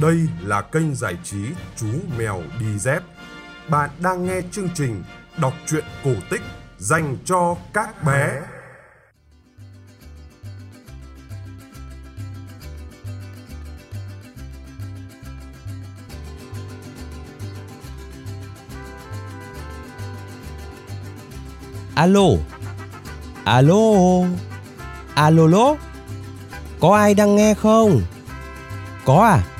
Đây là kênh giải trí Chú Mèo Đi Dép. Bạn đang nghe chương trình đọc truyện cổ tích dành cho các bé. Alo? Alo? Alo lô? Có ai đang nghe không? Có à?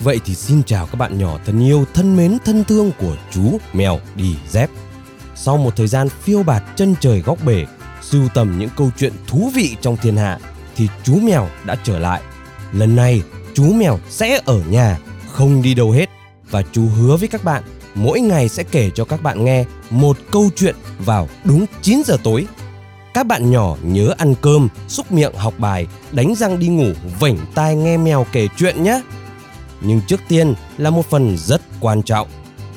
Vậy thì xin chào các bạn nhỏ thân yêu, thân mến, thân thương của chú mèo đi dép. Sau một thời gian phiêu bạt chân trời góc bể, sưu tầm những câu chuyện thú vị trong thiên hạ, thì chú mèo đã trở lại. Lần này, chú mèo sẽ ở nhà, không đi đâu hết. Và chú hứa với các bạn, mỗi ngày sẽ kể cho các bạn nghe một câu chuyện vào đúng 9 giờ tối. Các bạn nhỏ nhớ ăn cơm, xúc miệng học bài, đánh răng đi ngủ, vảnh tai nghe mèo kể chuyện nhé. Nhưng trước tiên là một phần rất quan trọng.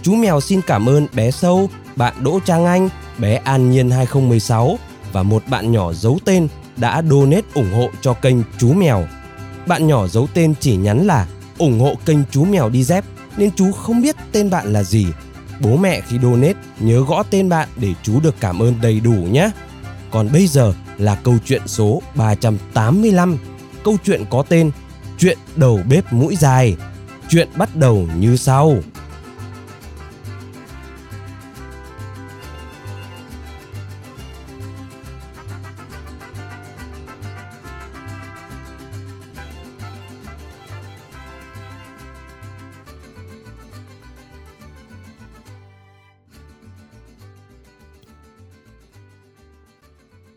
Chú mèo xin cảm ơn bé Sâu, bạn Đỗ Trang Anh, bé An Nhiên 2016 và một bạn nhỏ giấu tên đã donate ủng hộ cho kênh Chú Mèo. Bạn nhỏ giấu tên chỉ nhắn là ủng hộ kênh Chú Mèo đi dép nên chú không biết tên bạn là gì. Bố mẹ khi donate nhớ gõ tên bạn để chú được cảm ơn đầy đủ nhé. Còn bây giờ là câu chuyện số 385. Câu chuyện có tên Chuyện đầu bếp mũi dài. Chuyện bắt đầu như sau.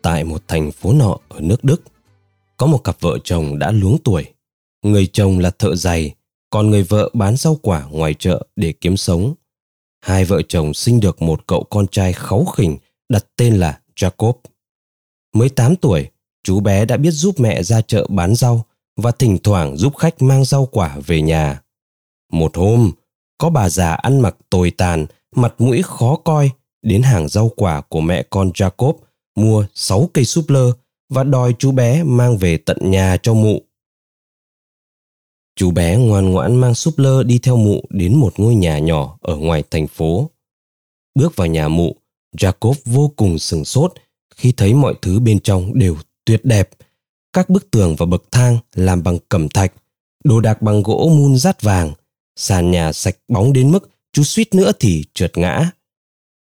Tại một thành phố nọ ở nước Đức, có một cặp vợ chồng đã luống tuổi. Người chồng là thợ giày, còn người vợ bán rau quả ngoài chợ để kiếm sống. Hai vợ chồng sinh được một cậu con trai kháu khỉnh đặt tên là Jacob. Mới 8 tuổi, chú bé đã biết giúp mẹ ra chợ bán rau và thỉnh thoảng giúp khách mang rau quả về nhà. Một hôm, có bà già ăn mặc tồi tàn, mặt mũi khó coi đến hàng rau quả của mẹ con Jacob mua 6 cây súp lơ và đòi chú bé mang về tận nhà cho mụ. Chú bé ngoan ngoãn mang súp lơ đi theo mụ đến một ngôi nhà nhỏ ở ngoài thành phố. Bước vào nhà mụ, Jacob vô cùng sừng sốt khi thấy mọi thứ bên trong đều tuyệt đẹp. Các bức tường và bậc thang làm bằng cẩm thạch, đồ đạc bằng gỗ mun rát vàng, sàn nhà sạch bóng đến mức chú suýt nữa thì trượt ngã.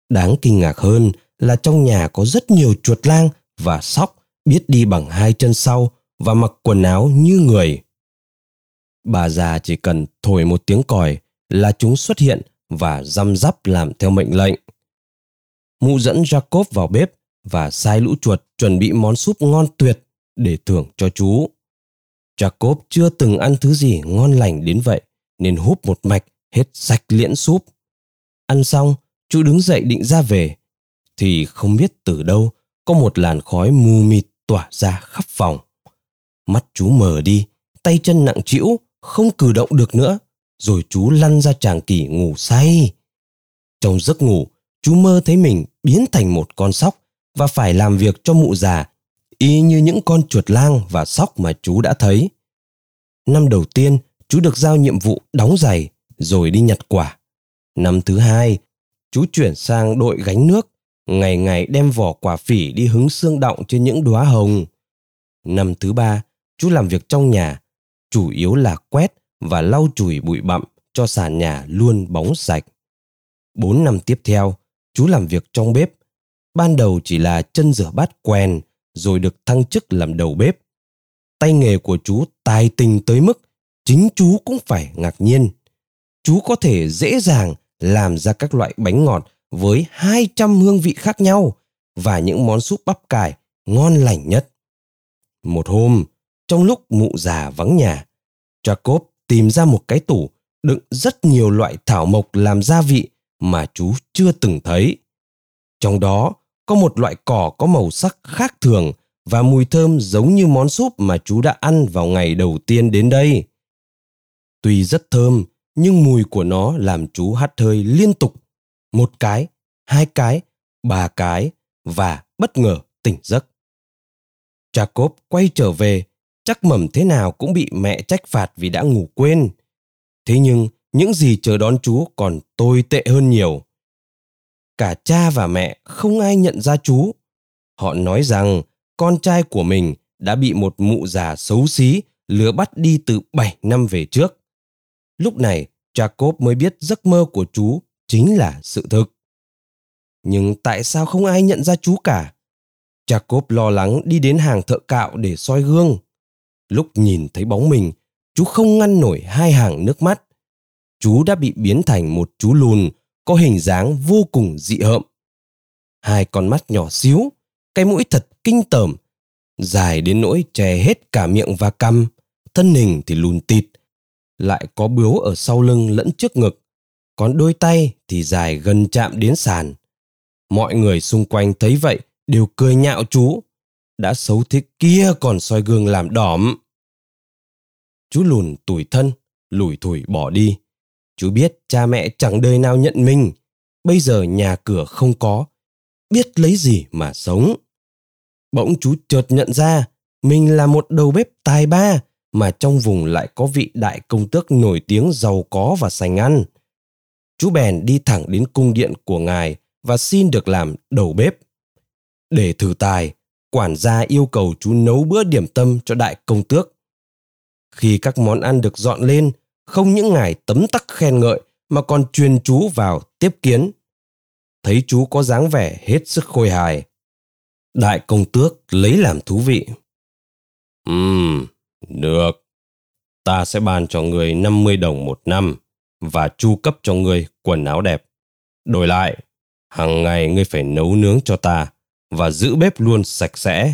Đáng kinh ngạc hơn là trong nhà có rất nhiều chuột lang và sóc biết đi bằng hai chân sau và mặc quần áo như người. Bà già chỉ cần thổi một tiếng còi là chúng xuất hiện và răm rắp làm theo mệnh lệnh. Mụ dẫn Jacob vào bếp và sai lũ chuột chuẩn bị món súp ngon tuyệt để thưởng cho chú. Jacob chưa từng ăn thứ gì ngon lành đến vậy nên húp một mạch hết sạch liễn súp. Ăn xong, chú đứng dậy định ra về thì không biết từ đâu có một làn khói mù mịt tỏa ra khắp phòng. Mắt chú mờ đi, tay chân nặng trĩu, không cử động được nữa, rồi chú lăn ra tràng kỷ ngủ say. Trong giấc ngủ, chú mơ thấy mình biến thành một con sóc và phải làm việc cho mụ già, y như những con chuột lang và sóc mà chú đã thấy. Năm đầu tiên, chú được giao nhiệm vụ đóng giày rồi đi nhặt quả. Năm thứ hai, chú chuyển sang đội gánh nước ngày ngày đem vỏ quả phỉ đi hứng xương động trên những đóa hồng. Năm thứ ba, chú làm việc trong nhà, chủ yếu là quét và lau chùi bụi bặm cho sàn nhà luôn bóng sạch. Bốn năm tiếp theo, chú làm việc trong bếp. Ban đầu chỉ là chân rửa bát quen rồi được thăng chức làm đầu bếp. Tay nghề của chú tài tình tới mức chính chú cũng phải ngạc nhiên. Chú có thể dễ dàng làm ra các loại bánh ngọt với 200 hương vị khác nhau và những món súp bắp cải ngon lành nhất. Một hôm, trong lúc mụ già vắng nhà, Jacob tìm ra một cái tủ đựng rất nhiều loại thảo mộc làm gia vị mà chú chưa từng thấy. Trong đó có một loại cỏ có màu sắc khác thường và mùi thơm giống như món súp mà chú đã ăn vào ngày đầu tiên đến đây. Tuy rất thơm, nhưng mùi của nó làm chú hắt hơi liên tục một cái, hai cái, ba cái và bất ngờ tỉnh giấc. Jacob quay trở về chắc mầm thế nào cũng bị mẹ trách phạt vì đã ngủ quên. Thế nhưng những gì chờ đón chú còn tồi tệ hơn nhiều. Cả cha và mẹ không ai nhận ra chú. Họ nói rằng con trai của mình đã bị một mụ già xấu xí lừa bắt đi từ 7 năm về trước. Lúc này, Jacob mới biết giấc mơ của chú chính là sự thực. Nhưng tại sao không ai nhận ra chú cả? Jacob lo lắng đi đến hàng thợ cạo để soi gương. Lúc nhìn thấy bóng mình, chú không ngăn nổi hai hàng nước mắt. Chú đã bị biến thành một chú lùn có hình dáng vô cùng dị hợm. Hai con mắt nhỏ xíu, cái mũi thật kinh tởm, dài đến nỗi che hết cả miệng và cằm, thân hình thì lùn tịt, lại có bướu ở sau lưng lẫn trước ngực, còn đôi tay thì dài gần chạm đến sàn. Mọi người xung quanh thấy vậy đều cười nhạo chú. Đã xấu thế kia còn soi gương làm đỏm. Chú lùn tủi thân, lủi thủi bỏ đi. Chú biết cha mẹ chẳng đời nào nhận mình. Bây giờ nhà cửa không có. Biết lấy gì mà sống. Bỗng chú chợt nhận ra mình là một đầu bếp tài ba mà trong vùng lại có vị đại công tước nổi tiếng giàu có và sành ăn. Chú bèn đi thẳng đến cung điện của ngài và xin được làm đầu bếp. Để thử tài, quản gia yêu cầu chú nấu bữa điểm tâm cho đại công tước. Khi các món ăn được dọn lên, không những ngài tấm tắc khen ngợi mà còn truyền chú vào tiếp kiến. Thấy chú có dáng vẻ hết sức khôi hài. Đại công tước lấy làm thú vị. Ừm, được. Ta sẽ bàn cho người 50 đồng một năm và chu cấp cho người quần áo đẹp. Đổi lại, hàng ngày ngươi phải nấu nướng cho ta và giữ bếp luôn sạch sẽ.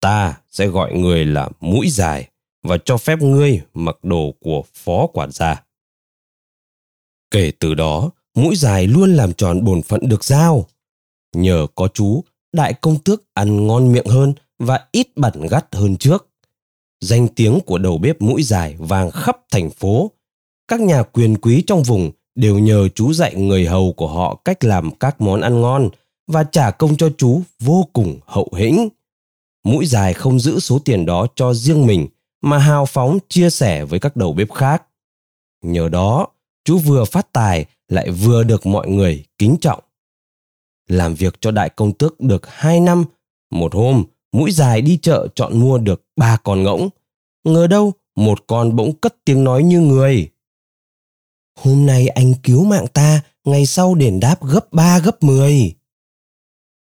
Ta sẽ gọi người là mũi dài và cho phép ngươi mặc đồ của phó quản gia. Kể từ đó, mũi dài luôn làm tròn bổn phận được giao. Nhờ có chú, đại công tước ăn ngon miệng hơn và ít bẩn gắt hơn trước. Danh tiếng của đầu bếp mũi dài vang khắp thành phố. Các nhà quyền quý trong vùng đều nhờ chú dạy người hầu của họ cách làm các món ăn ngon và trả công cho chú vô cùng hậu hĩnh. Mũi dài không giữ số tiền đó cho riêng mình mà hào phóng chia sẻ với các đầu bếp khác. Nhờ đó, chú vừa phát tài lại vừa được mọi người kính trọng. Làm việc cho đại công tước được hai năm, một hôm mũi dài đi chợ chọn mua được ba con ngỗng. Ngờ đâu một con bỗng cất tiếng nói như người. Hôm nay anh cứu mạng ta, ngày sau đền đáp gấp ba gấp mười.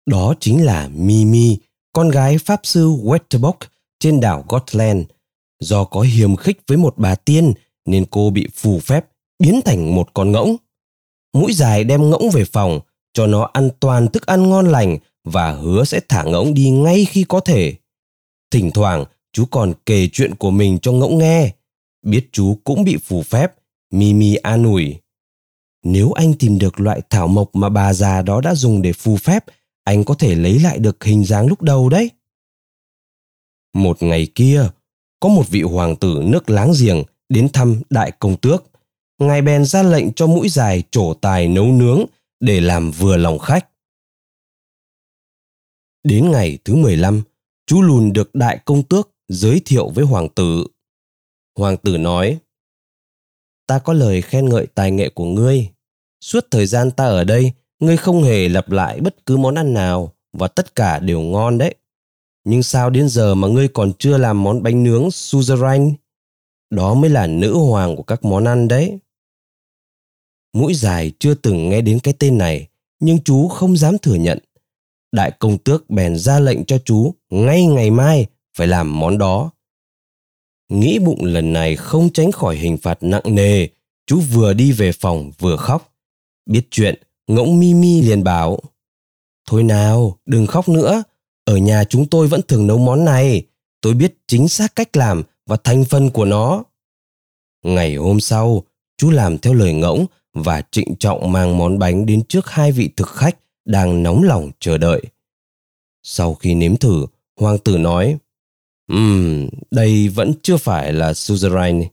Đó chính là Mimi, con gái pháp sư Wetterbock trên đảo Gotland. Do có hiềm khích với một bà tiên nên cô bị phù phép biến thành một con ngỗng. Mũi dài đem ngỗng về phòng, cho nó ăn toàn thức ăn ngon lành và hứa sẽ thả ngỗng đi ngay khi có thể. Thỉnh thoảng, chú còn kể chuyện của mình cho ngỗng nghe. Biết chú cũng bị phù phép, Mimi an ủi. Nếu anh tìm được loại thảo mộc mà bà già đó đã dùng để phù phép anh có thể lấy lại được hình dáng lúc đầu đấy. Một ngày kia, có một vị hoàng tử nước láng giềng đến thăm đại công tước. Ngài bèn ra lệnh cho mũi dài trổ tài nấu nướng để làm vừa lòng khách. Đến ngày thứ 15, chú lùn được đại công tước giới thiệu với hoàng tử. Hoàng tử nói, Ta có lời khen ngợi tài nghệ của ngươi. Suốt thời gian ta ở đây, ngươi không hề lặp lại bất cứ món ăn nào và tất cả đều ngon đấy. Nhưng sao đến giờ mà ngươi còn chưa làm món bánh nướng suzerain? Đó mới là nữ hoàng của các món ăn đấy. Mũi dài chưa từng nghe đến cái tên này, nhưng chú không dám thừa nhận. Đại công tước bèn ra lệnh cho chú ngay ngày mai phải làm món đó. Nghĩ bụng lần này không tránh khỏi hình phạt nặng nề, chú vừa đi về phòng vừa khóc. Biết chuyện, Ngỗng Mimi liền bảo, Thôi nào, đừng khóc nữa. Ở nhà chúng tôi vẫn thường nấu món này. Tôi biết chính xác cách làm và thành phần của nó. Ngày hôm sau, chú làm theo lời ngỗng và trịnh trọng mang món bánh đến trước hai vị thực khách đang nóng lòng chờ đợi. Sau khi nếm thử, hoàng tử nói, Ừm, um, đây vẫn chưa phải là suzerain.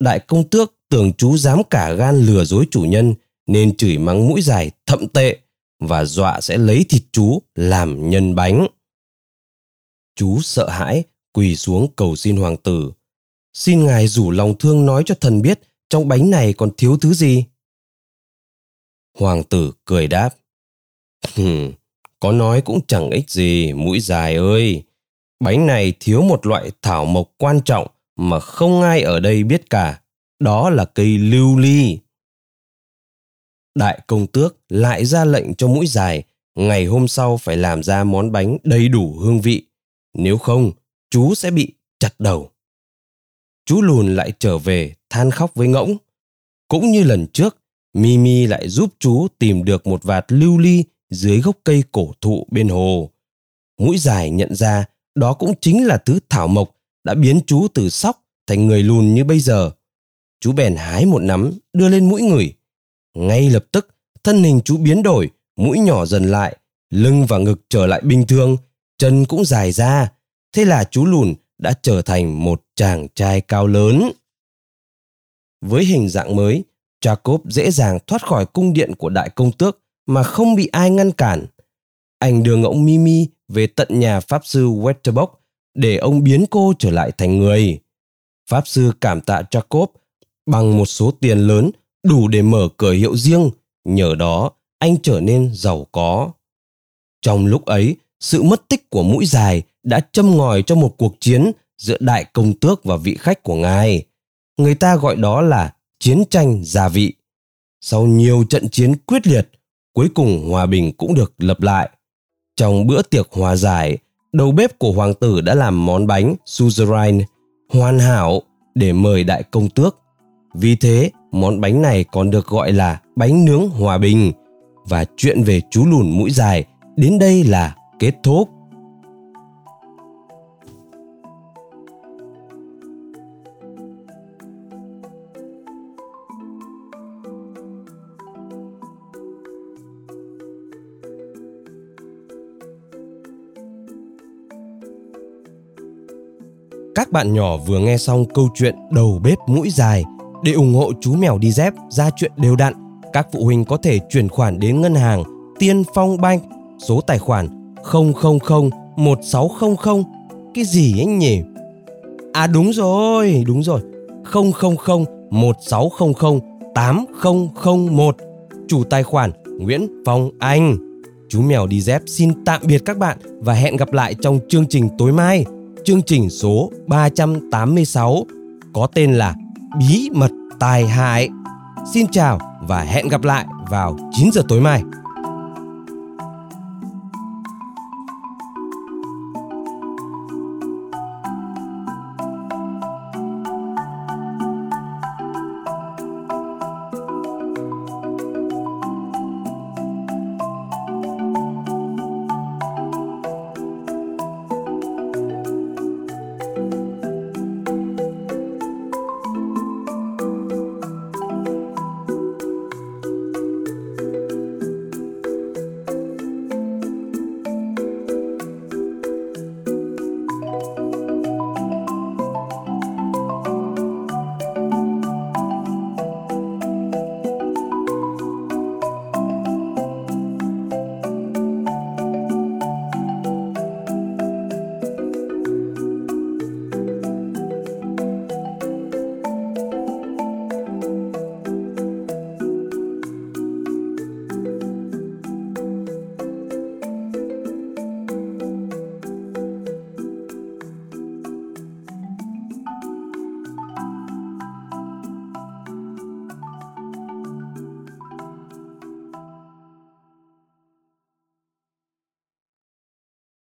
Đại công tước tưởng chú dám cả gan lừa dối chủ nhân nên chửi mắng mũi dài thậm tệ và dọa sẽ lấy thịt chú làm nhân bánh. Chú sợ hãi, quỳ xuống cầu xin hoàng tử. Xin ngài rủ lòng thương nói cho thần biết trong bánh này còn thiếu thứ gì. Hoàng tử cười đáp. Có nói cũng chẳng ích gì, mũi dài ơi. Bánh này thiếu một loại thảo mộc quan trọng mà không ai ở đây biết cả. Đó là cây lưu ly. Đại công tước lại ra lệnh cho mũi dài ngày hôm sau phải làm ra món bánh đầy đủ hương vị. Nếu không, chú sẽ bị chặt đầu. Chú lùn lại trở về than khóc với ngỗng. Cũng như lần trước, Mimi lại giúp chú tìm được một vạt lưu ly dưới gốc cây cổ thụ bên hồ. Mũi dài nhận ra đó cũng chính là thứ thảo mộc đã biến chú từ sóc thành người lùn như bây giờ. Chú bèn hái một nắm đưa lên mũi người. Ngay lập tức, thân hình chú biến đổi, mũi nhỏ dần lại, lưng và ngực trở lại bình thường, chân cũng dài ra. Thế là chú lùn đã trở thành một chàng trai cao lớn. Với hình dạng mới, Jacob dễ dàng thoát khỏi cung điện của đại công tước mà không bị ai ngăn cản. Anh đưa ngỗng Mimi về tận nhà Pháp sư Wetterbock để ông biến cô trở lại thành người. Pháp sư cảm tạ Jacob bằng một số tiền lớn đủ để mở cửa hiệu riêng, nhờ đó anh trở nên giàu có. Trong lúc ấy, sự mất tích của mũi dài đã châm ngòi cho một cuộc chiến giữa đại công tước và vị khách của ngài. Người ta gọi đó là chiến tranh gia vị. Sau nhiều trận chiến quyết liệt, cuối cùng hòa bình cũng được lập lại. Trong bữa tiệc hòa giải, đầu bếp của hoàng tử đã làm món bánh suzerain hoàn hảo để mời đại công tước. Vì thế, món bánh này còn được gọi là bánh nướng hòa bình và chuyện về chú lùn mũi dài đến đây là kết thúc. Các bạn nhỏ vừa nghe xong câu chuyện đầu bếp mũi dài. Để ủng hộ chú mèo đi dép ra chuyện đều đặn, các phụ huynh có thể chuyển khoản đến ngân hàng Tiên Phong Bank, số tài khoản 000 1600. Cái gì anh nhỉ? À đúng rồi, đúng rồi. 000 1600 8001. Chủ tài khoản Nguyễn Phong Anh. Chú mèo đi dép xin tạm biệt các bạn và hẹn gặp lại trong chương trình tối mai chương trình số 386 có tên là Bí mật tài hại. Xin chào và hẹn gặp lại vào 9 giờ tối mai.